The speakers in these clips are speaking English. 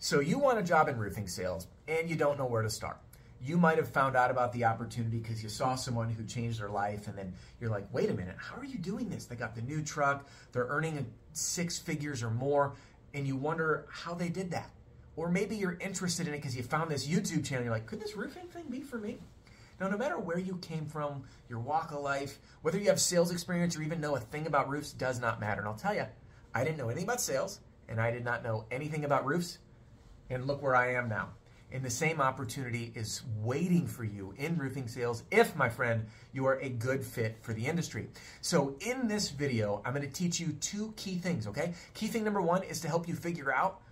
So you want a job in roofing sales and you don't know where to start. You might have found out about the opportunity because you saw someone who changed their life and then you're like, wait a minute, how are you doing this? They got the new truck, they're earning six figures or more, and you wonder how they did that. Or maybe you're interested in it because you found this YouTube channel. You're like, could this roofing thing be for me? Now, no matter where you came from, your walk of life, whether you have sales experience or even know a thing about roofs does not matter. And I'll tell you, I didn't know anything about sales and I did not know anything about roofs and look where I am now. And the same opportunity is waiting for you in roofing sales if, my friend, you are a good fit for the industry. So, in this video, I'm to teach you two key things, okay? Key thing number one is to help you figure out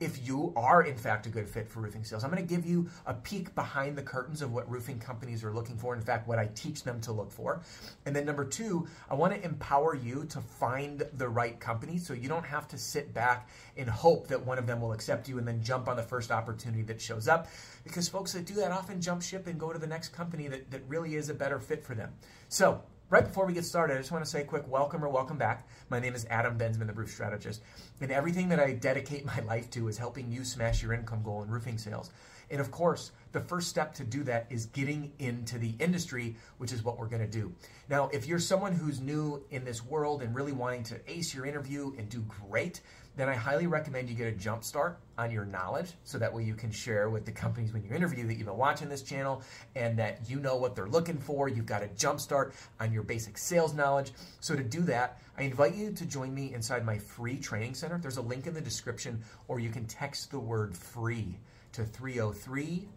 if you are in fact a good fit for roofing sales. I'm going to give you a peek behind the curtains of what roofing companies are looking for, in fact, what I teach them to look for. And then number two, I want to empower you to find the right company so you don't have to sit back and hope that one of them will accept you and then jump on the first opportunity that shows up. Because folks that do that often jump ship and go to the next company that, that really is a better fit for them. So Right before we get started, I just want to say a quick welcome or welcome back. My name is Adam Bensman, the Roof Strategist, and everything that I dedicate my life to is helping you smash your income goal in roofing sales. And of course, the first step to do that is getting into the industry, which is what we're going to do. Now, if you're someone who's new in this world and really wanting to ace your interview and do great, then I highly recommend you get a jump start on your knowledge so that way you can share with the companies when you interview that you've been watching this channel and that you know what they're looking for. You've got a jump start on your basic sales knowledge. So to do that, I invite you to join me inside my free training center. There's a link in the description or you can text the word free to 303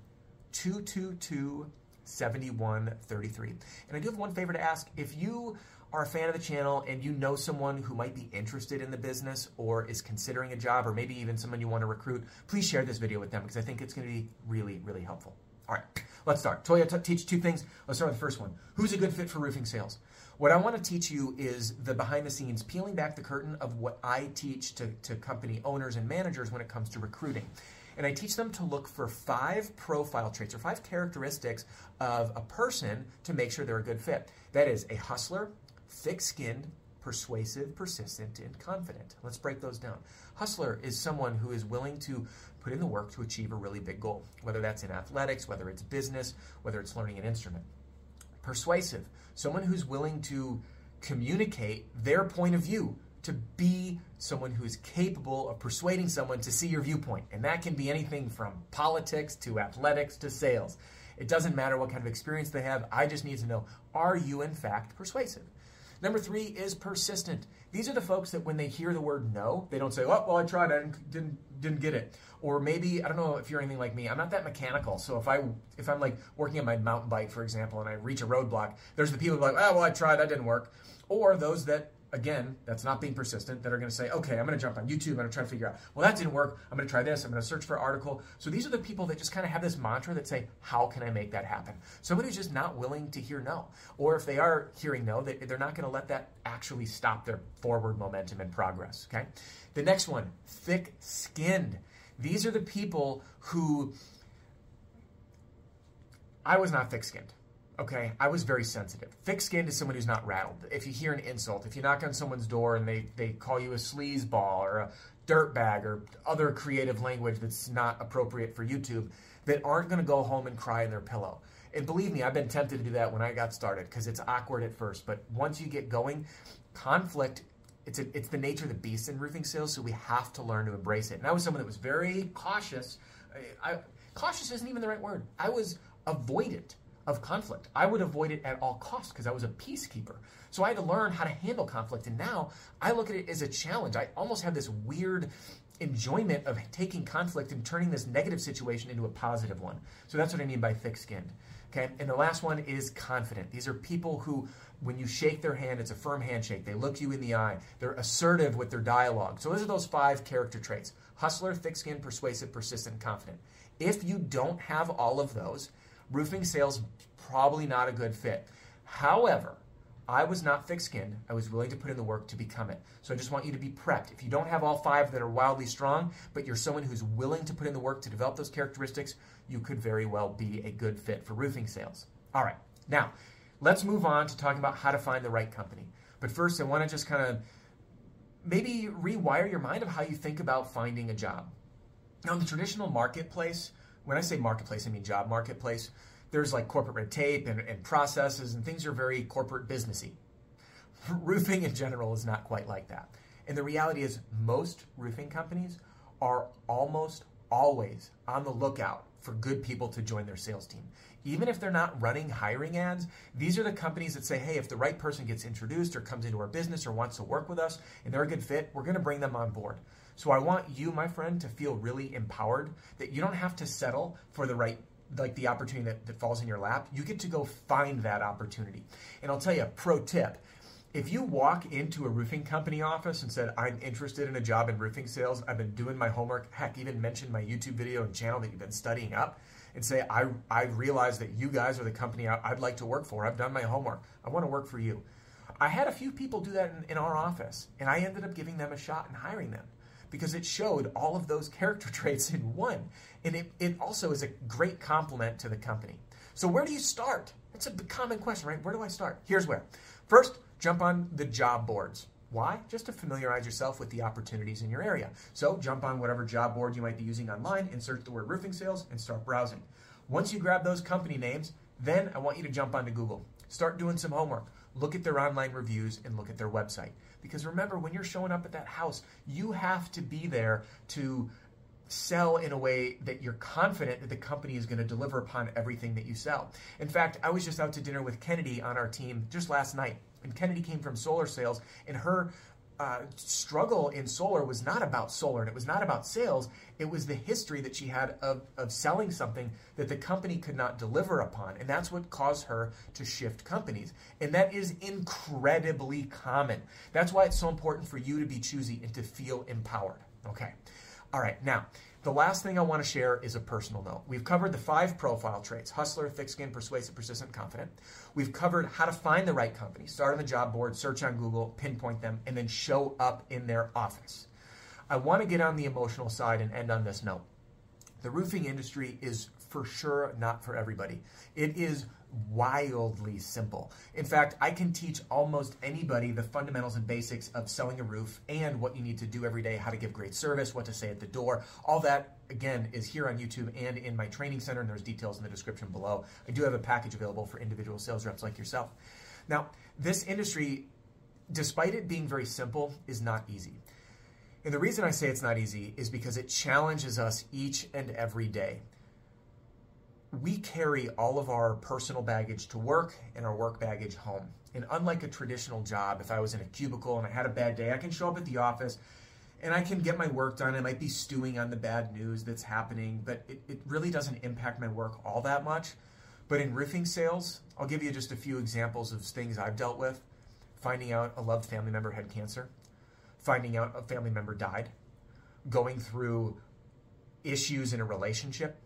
222 7133. And I do have one favor to ask. If you are a fan of the channel and you know someone who might be interested in the business or is considering a job or maybe even someone you want to recruit, please share this video with them because I think it's going to be really, really helpful. All right, let's start. Toya t- teach two things. Let's start with the first one. Who's a good fit for roofing sales? What I want to teach you is the behind the scenes, peeling back the curtain of what I teach to, to company owners and managers when it comes to recruiting. And I teach them to look for five profile traits or five characteristics of a person to make sure they're a good fit. That is a hustler, thick skinned, persuasive, persistent, and confident. Let's break those down. Hustler is someone who is willing to put in the work to achieve a really big goal, whether that's in athletics, whether it's business, whether it's learning an instrument. Persuasive, someone who's willing to communicate their point of view to be someone who is capable of persuading someone to see your viewpoint. And that can be anything from politics to athletics to sales. It doesn't matter what kind of experience they have. I just need to know are you, in fact, persuasive? Number three is persistent. These are the folks that when they hear the word no, they don't say, "Oh, well, I tried, I didn't, didn't didn't get it." Or maybe I don't know if you're anything like me. I'm not that mechanical. So if I if I'm like working on my mountain bike, for example, and I reach a roadblock, there's the people like, "Oh, well, I tried, that didn't work." Or those that again, that's not being persistent, that are going to say, okay, I'm going to jump on YouTube, I'm going to try to figure out, well, that didn't work. I'm going to try this. I'm going to search for an article. So these are the people that just kind of have this mantra that say, how can I make that happen? Somebody who's just not willing to hear no. Or if they are hearing no, they, they're not going to let that actually stop their forward momentum and progress. Okay. The next one, thick skinned. These are the people who I was not thick skinned. Okay, I was very sensitive. Thick skinned is someone who's not rattled. If you hear an insult, if you knock on someone's door and they, they call you a sleazeball or a dirtbag or other creative language that's not appropriate for YouTube, that aren't going to go home and cry in their pillow. And believe me, I've been tempted to do that when I got started because it's awkward at first. But once you get going, conflict it's, a, it's the nature of the beast in roofing sales, so we have to learn to embrace it. And I was someone that was very cautious. I, I, cautious isn't even the right word. I was avoidant of conflict. I would avoid it at all costs because I was a peacekeeper. So I had to learn how to handle conflict. And now I look at it as a challenge. I almost have this weird enjoyment of taking conflict and turning this negative situation into a positive one. So that's what I mean by thick skinned. Okay. And the last one is confident. These are people who, when you shake their hand, it's a firm handshake. They look you in the eye. They're assertive with their dialogue. So those are those five character traits hustler, thick skinned, persuasive, persistent, confident. If you don't have all of those, roofing sales probably not a good fit. However, I was not thick skinned. I was willing to put in the work to become it. So I just want you to be prepped. If you don't have all five that are wildly strong, but you're someone who's willing to put in the work to develop those characteristics, you could very well be a good fit for roofing sales. All right, now let's move on to talking about how to find the right company. But first, I want to just kind of maybe rewire your mind of how you think about finding a job. Now, in the traditional marketplace, when I say marketplace, I mean job marketplace, there's like corporate red tape and, and processes, and things are very corporate businessy. Roofing in general is not quite like that. And the reality is, most roofing companies are almost always on the lookout for good people to join their sales team. Even if they're not running hiring ads, these are the companies that say, hey, if the right person gets introduced or comes into our business or wants to work with us and they're a good fit, we're going to bring them on board. So I want you, my friend, to feel really empowered that you don't have to settle for the right like the opportunity that, that falls in your lap. You get to go find that opportunity. And I'll tell you a pro tip. If you walk into a roofing company office and said, I'm interested in a job in roofing sales, I've been doing my homework, heck, even mention my YouTube video and channel that you've been studying up, and say, I, I realize that you guys are the company I, would like to work for. I've done my homework. I want to work for you. I had a few people do that in, in our office, and I ended up giving them a shot and hiring them because it showed all of those character traits in one. And it, it also is a great compliment to the company. So, where do you start? That's a common question, right? Where do I start? Here's where. First, jump on the job boards. Why? Just to familiarize yourself with the opportunities in your area. So, jump on whatever job board you might be using online and search the word roofing sales and start browsing. Once you grab those company names, then I want you to jump onto Google. Start doing some homework. Look at their online reviews and look at their website. Because remember, when you're showing up at that house, you have to be there to sell in a way that you're confident that the company is going to deliver upon everything that you sell. In fact, I was just out to dinner with Kennedy on our team just last night. And Kennedy came from solar sales, and her uh, struggle in solar was not about solar and it was not about sales. It was the history that she had of, of selling something that the company could not deliver upon. And that's what caused her to shift companies. And that is incredibly common. That's why it's so important for you to be choosy and to feel empowered. Okay. All right. Now, the last thing I want to share is a personal note. We've covered the five profile traits hustler, thick skin, persuasive, persistent, confident. We've covered how to find the right company, start on the job board, search on Google, pinpoint them, and then show up in their office. I want to get on the emotional side and end on this note. The roofing industry is for sure not for everybody. It is wildly simple. In fact, I can teach almost anybody the fundamentals and basics of selling a roof and what you need to do every day, how to give great service, what to say at the door. All that, again, is here on YouTube and in my training center, and there's details in the description below. I do have a package available for individual sales reps like yourself. Now, this industry, despite it being very simple, is not easy. And the reason I say it's not easy is because it challenges us each and every day we carry all of our personal baggage to work and our work baggage home. And unlike a traditional job, if I was in a cubicle and I had a bad day, I can show up at the office and I can get my work done. I might be stewing on the bad news that's happening, but it, it really doesn't impact my work all that much. But in roofing sales, I'll give you just a few examples of things I've dealt with. Finding out a loved family member had cancer, finding out a family member died, going through issues in a relationship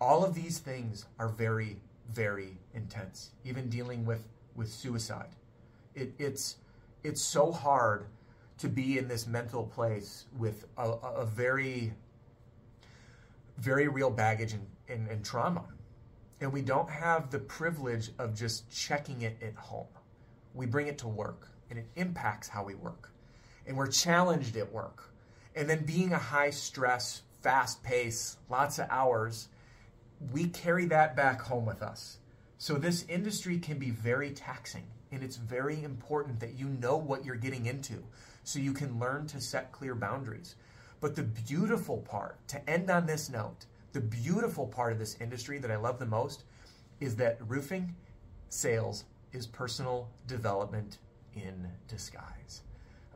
all of these things are very, very intense. Even dealing with with suicide, it, it's it's so hard to be in this mental place with a, a very, very real baggage and, and, and trauma. And we don't have the privilege of just checking it at home. We bring it to work and it impacts how we work. And we're challenged at work. And then being a high stress, fast pace, lots of hours, we carry that back home with us. So this industry can be very taxing, and it's very important that you know what you're getting into so you can learn to set clear boundaries. But the beautiful part, to end on this note, the beautiful part of this industry that I love the most is that roofing sales is personal development in disguise.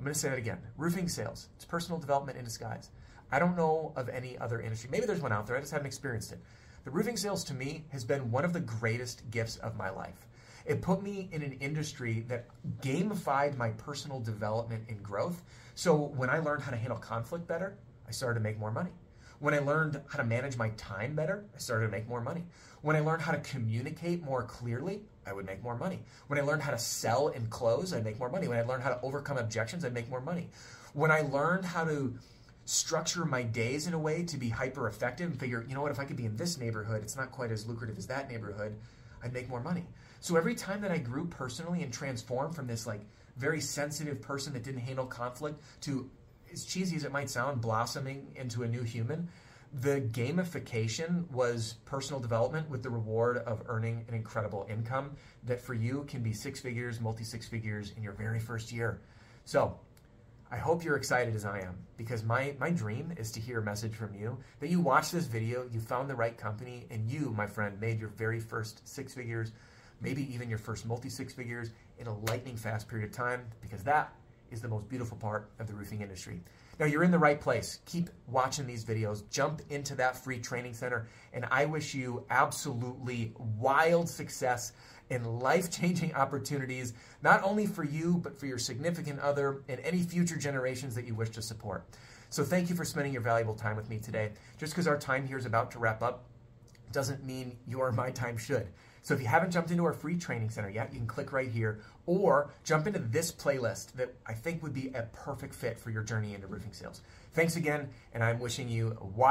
I'm going to say that again. Roofing sales, it's personal development in disguise. I don't know of any other industry. Maybe there's one out there. I just haven't experienced it. The roofing sales to me has been one of the greatest gifts of my life. It put me in an industry that gamified my personal development and growth. So when I learned how to handle conflict better, I started to make more money. When I learned how to manage my time better, I started to make more money. When I learned how to communicate more clearly, I would make more money. When I learned how to sell and close, I'd make more money. When I learned how to overcome objections, I'd make more money. When I learned how to structure my days in a way to be hyper effective and figure, you know what, if I could be in this neighborhood, it's not quite as lucrative as that neighborhood, I'd make more money. So every time that I grew personally and transformed from this like very sensitive person that didn't handle conflict to as cheesy as it might sound, blossoming into a new human, The gamification was personal development with the reward of earning an incredible income that for you can be six figures, multi six figures in your very first year. So, I hope you're excited as I am because my, my dream is to hear a message from you that you watched this video, you found the right company, and you, my friend, made your very first six figures, maybe even your first multi six figures in a lightning fast period of time because that is the most beautiful part of the roofing industry. Now, you're in the right place. Keep watching these videos. Jump into that free training center, and I wish you absolutely wild success and life changing opportunities, not only for you, but for your significant other and any future generations that you wish to support. So, thank you for spending your valuable time with me today. Just because our time here is about to wrap up doesn't mean your my time should. So if you haven't jumped into our free training center yet, you can click right here or jump into this playlist that I think would be a perfect fit for your journey into roofing sales. Thanks again, and I'm wishing you a